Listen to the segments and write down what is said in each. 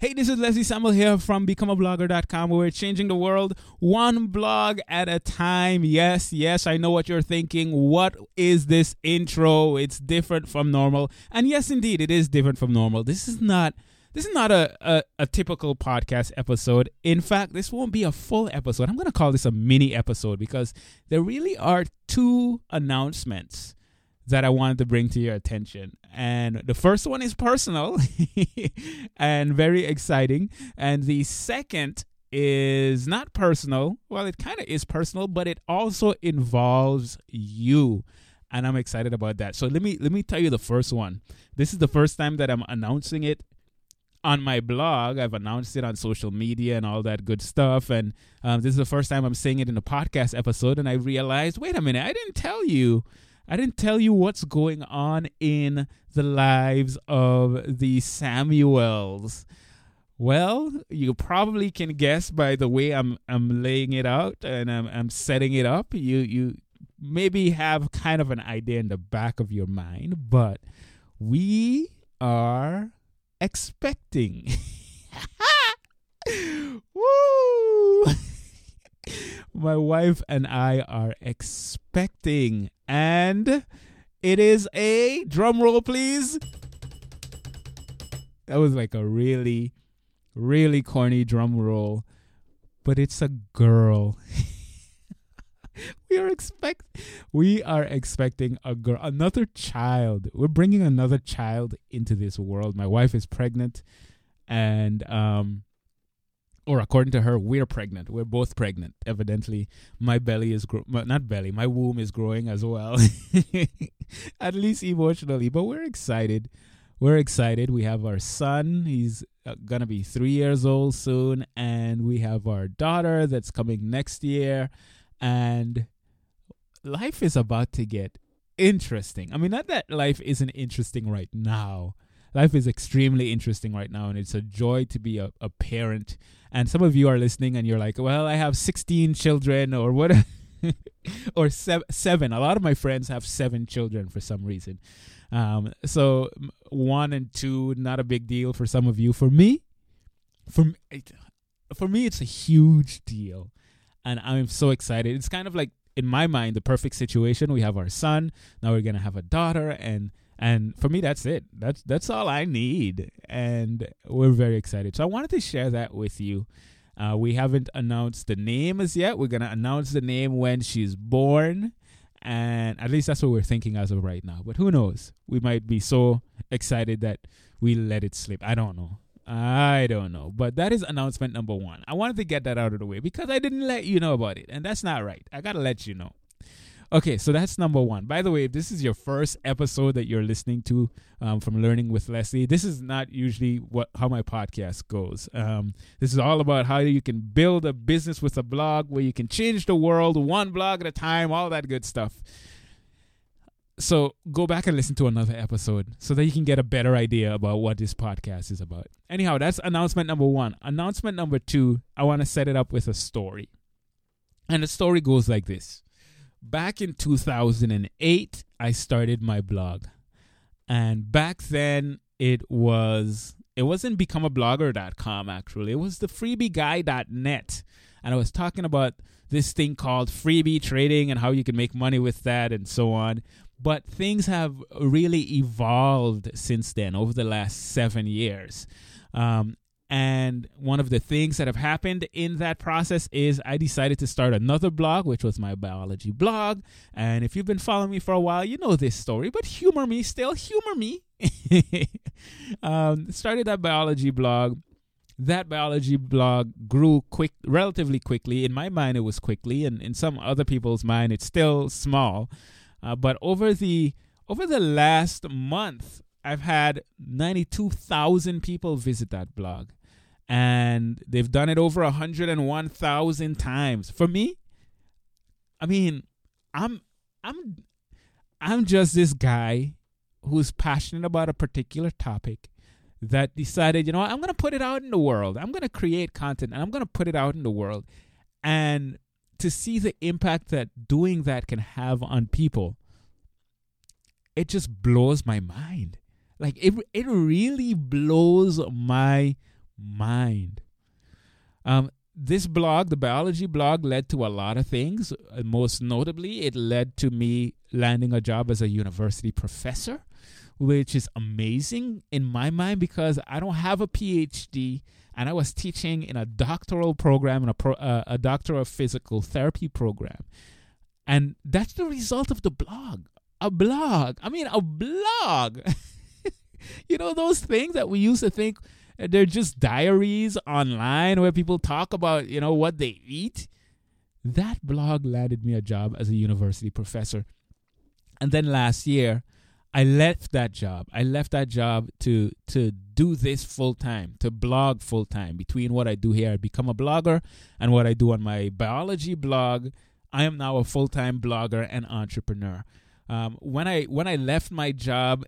Hey, this is Leslie Samuel here from BecomeAblogger.com where we're changing the world one blog at a time. Yes, yes, I know what you're thinking. What is this intro? It's different from normal. And yes, indeed, it is different from normal. This is not this is not a, a, a typical podcast episode. In fact, this won't be a full episode. I'm going to call this a mini episode because there really are two announcements that I wanted to bring to your attention. And the first one is personal and very exciting. And the second is not personal. Well, it kind of is personal, but it also involves you. And I'm excited about that. So let me let me tell you the first one. This is the first time that I'm announcing it on my blog. I've announced it on social media and all that good stuff. And um, this is the first time I'm saying it in a podcast episode. And I realized, wait a minute, I didn't tell you I didn't tell you what's going on in the lives of the Samuels. Well, you probably can guess by the way I'm I'm laying it out and I'm I'm setting it up. You you maybe have kind of an idea in the back of your mind, but we are expecting. Woo! My wife and I are expecting and it is a drum roll, please. That was like a really, really corny drum roll, but it's a girl. we are expect we are expecting a girl, another child. We're bringing another child into this world. My wife is pregnant, and um, or according to her, we're pregnant. We're both pregnant. Evidently, my belly is gro- not belly. My womb is growing as well, at least emotionally. But we're excited. We're excited. We have our son. He's uh, gonna be three years old soon, and we have our daughter that's coming next year. And life is about to get interesting. I mean, not that life isn't interesting right now. Life is extremely interesting right now, and it's a joy to be a, a parent and some of you are listening and you're like, well, I have 16 children or what? or seven, seven. A lot of my friends have seven children for some reason. Um, so one and two, not a big deal for some of you. For me, for me, for me, it's a huge deal, and I'm so excited. It's kind of like in my mind the perfect situation. We have our son. Now we're gonna have a daughter, and and for me, that's it. That's that's all I need, and we're very excited. So I wanted to share that with you. Uh, we haven't announced the name as yet. We're gonna announce the name when she's born, and at least that's what we're thinking as of right now. But who knows? We might be so excited that we let it slip. I don't know. I don't know. But that is announcement number one. I wanted to get that out of the way because I didn't let you know about it, and that's not right. I gotta let you know. Okay, so that's number one. By the way, if this is your first episode that you're listening to um, from Learning with Leslie, this is not usually what how my podcast goes. Um, this is all about how you can build a business with a blog where you can change the world one blog at a time, all that good stuff. So go back and listen to another episode so that you can get a better idea about what this podcast is about. Anyhow, that's announcement number one. Announcement number two, I want to set it up with a story. And the story goes like this back in 2008, I started my blog. And back then, it was it wasn't becomeablogger.com actually. It was the freebieguy.net. And I was talking about this thing called freebie trading and how you can make money with that and so on. But things have really evolved since then over the last seven years. Um, and one of the things that have happened in that process is I decided to start another blog, which was my biology blog. And if you've been following me for a while, you know this story, but humor me still, humor me. um, started that biology blog. That biology blog grew quick, relatively quickly. In my mind, it was quickly, and in some other people's mind, it's still small. Uh, but over the over the last month, I've had 92,000 people visit that blog and they've done it over 101,000 times. For me, I mean, I'm I'm I'm just this guy who's passionate about a particular topic that decided, you know, I'm going to put it out in the world. I'm going to create content and I'm going to put it out in the world. And to see the impact that doing that can have on people, it just blows my mind. Like it it really blows my mind. Um, this blog, the biology blog, led to a lot of things. Uh, most notably, it led to me landing a job as a university professor, which is amazing in my mind because I don't have a PhD and I was teaching in a doctoral program, in a, pro, uh, a doctor of physical therapy program. And that's the result of the blog. A blog. I mean, a blog. you know, those things that we used to think they're just diaries online where people talk about, you know, what they eat. That blog landed me a job as a university professor. And then last year, I left that job. I left that job to to do this full time, to blog full time. Between what I do here, I become a blogger, and what I do on my biology blog, I am now a full time blogger and entrepreneur. Um, when I when I left my job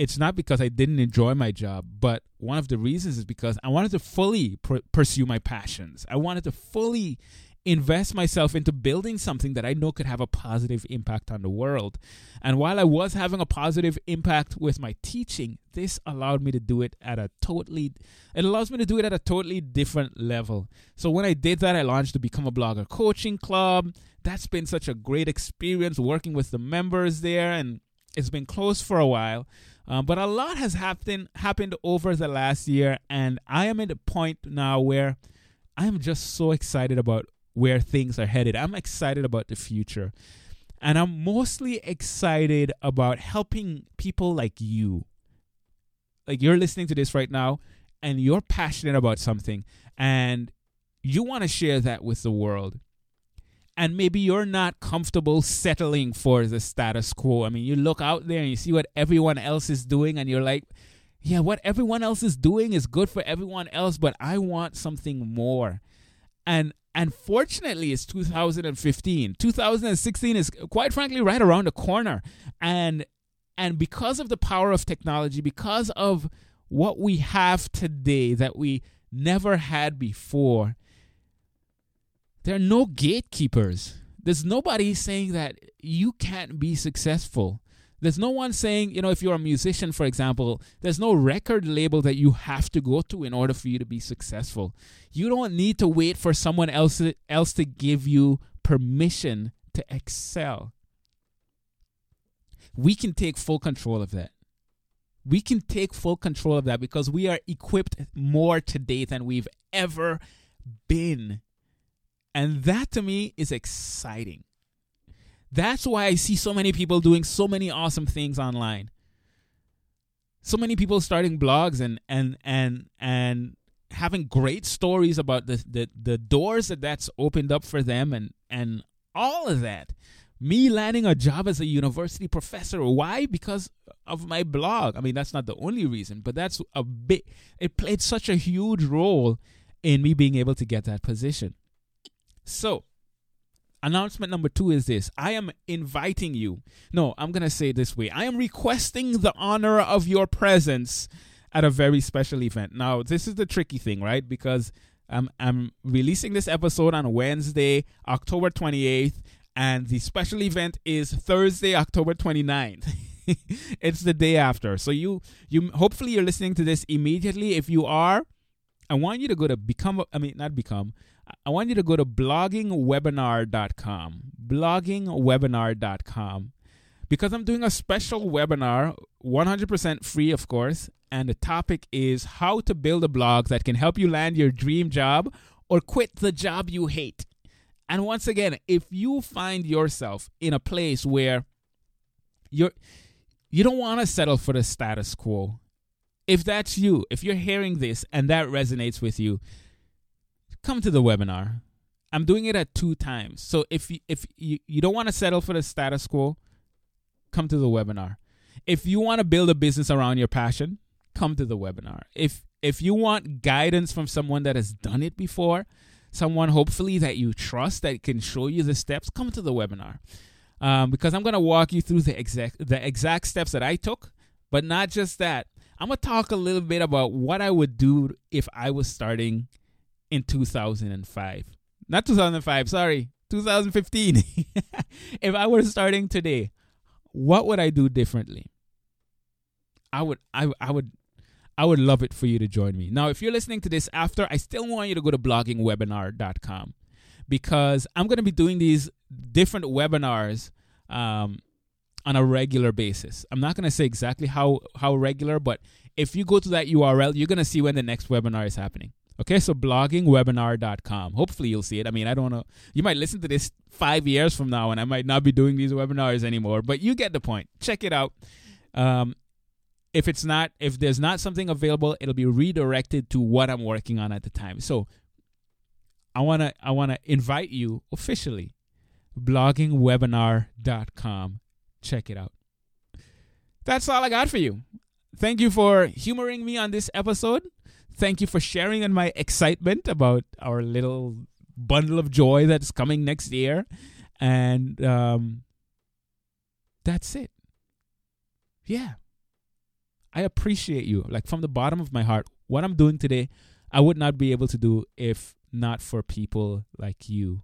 it's not because I didn't enjoy my job, but one of the reasons is because I wanted to fully pr- pursue my passions. I wanted to fully invest myself into building something that I know could have a positive impact on the world. And while I was having a positive impact with my teaching, this allowed me to do it at a totally it allows me to do it at a totally different level. So when I did that, I launched the Become a Blogger coaching club. That's been such a great experience working with the members there and it's been closed for a while. Um, but a lot has happened happened over the last year, and I am at a point now where I am just so excited about where things are headed. I'm excited about the future, and I'm mostly excited about helping people like you. Like you're listening to this right now, and you're passionate about something, and you want to share that with the world and maybe you're not comfortable settling for the status quo. I mean, you look out there and you see what everyone else is doing, and you're like, yeah, what everyone else is doing is good for everyone else, but I want something more. And unfortunately, it's 2015. 2016 is quite frankly right around the corner. And and because of the power of technology, because of what we have today that we never had before, there are no gatekeepers. There's nobody saying that you can't be successful. There's no one saying, you know, if you're a musician, for example, there's no record label that you have to go to in order for you to be successful. You don't need to wait for someone else, else to give you permission to excel. We can take full control of that. We can take full control of that because we are equipped more today than we've ever been. And that to me is exciting. That's why I see so many people doing so many awesome things online. So many people starting blogs and and and and having great stories about the the, the doors that that's opened up for them and and all of that. Me landing a job as a university professor. Why? Because of my blog. I mean, that's not the only reason, but that's a bit. It played such a huge role in me being able to get that position. So, announcement number two is this I am inviting you. No, I'm going to say this way I am requesting the honor of your presence at a very special event. Now, this is the tricky thing, right? Because I'm, I'm releasing this episode on Wednesday, October 28th, and the special event is Thursday, October 29th. it's the day after. So you you hopefully you're listening to this immediately. If you are, I want you to go to become I mean not become I want you to go to bloggingwebinar.com. Bloggingwebinar.com. Because I'm doing a special webinar, 100% free, of course, and the topic is how to build a blog that can help you land your dream job or quit the job you hate. And once again, if you find yourself in a place where you're you don't want to settle for the status quo. If that's you, if you're hearing this and that resonates with you, come to the webinar. I'm doing it at two times. So if you, if you, you don't want to settle for the status quo, come to the webinar. If you want to build a business around your passion, come to the webinar. If if you want guidance from someone that has done it before, someone hopefully that you trust that can show you the steps, come to the webinar. Um, because I'm going to walk you through the exact the exact steps that I took, but not just that. I'm going to talk a little bit about what I would do if I was starting in 2005. Not 2005, sorry, 2015. if I were starting today, what would I do differently? I would I I would I would love it for you to join me. Now, if you're listening to this after, I still want you to go to bloggingwebinar.com because I'm going to be doing these different webinars um, on a regular basis. I'm not going to say exactly how how regular, but if you go to that URL, you're going to see when the next webinar is happening. Okay, so bloggingwebinar.com. Hopefully you'll see it. I mean, I don't know. You might listen to this five years from now and I might not be doing these webinars anymore, but you get the point. Check it out. Um, if it's not, if there's not something available, it'll be redirected to what I'm working on at the time. So I wanna I wanna invite you officially. bloggingwebinar.com. Check it out. That's all I got for you. Thank you for humoring me on this episode. Thank you for sharing in my excitement about our little bundle of joy that's coming next year. And um, that's it. Yeah. I appreciate you. Like from the bottom of my heart, what I'm doing today, I would not be able to do if not for people like you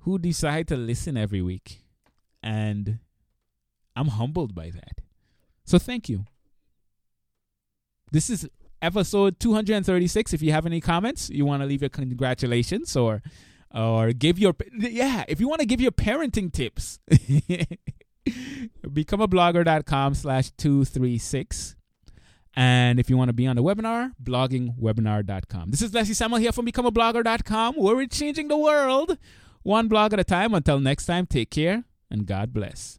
who decide to listen every week. And I'm humbled by that. So thank you. This is episode 236 if you have any comments you want to leave your congratulations or or give your yeah if you want to give your parenting tips become a blogger.com slash 236 and if you want to be on the webinar bloggingwebinar.com this is leslie samuel here from become a blogger.com where we're changing the world one blog at a time. Until next time take care and god bless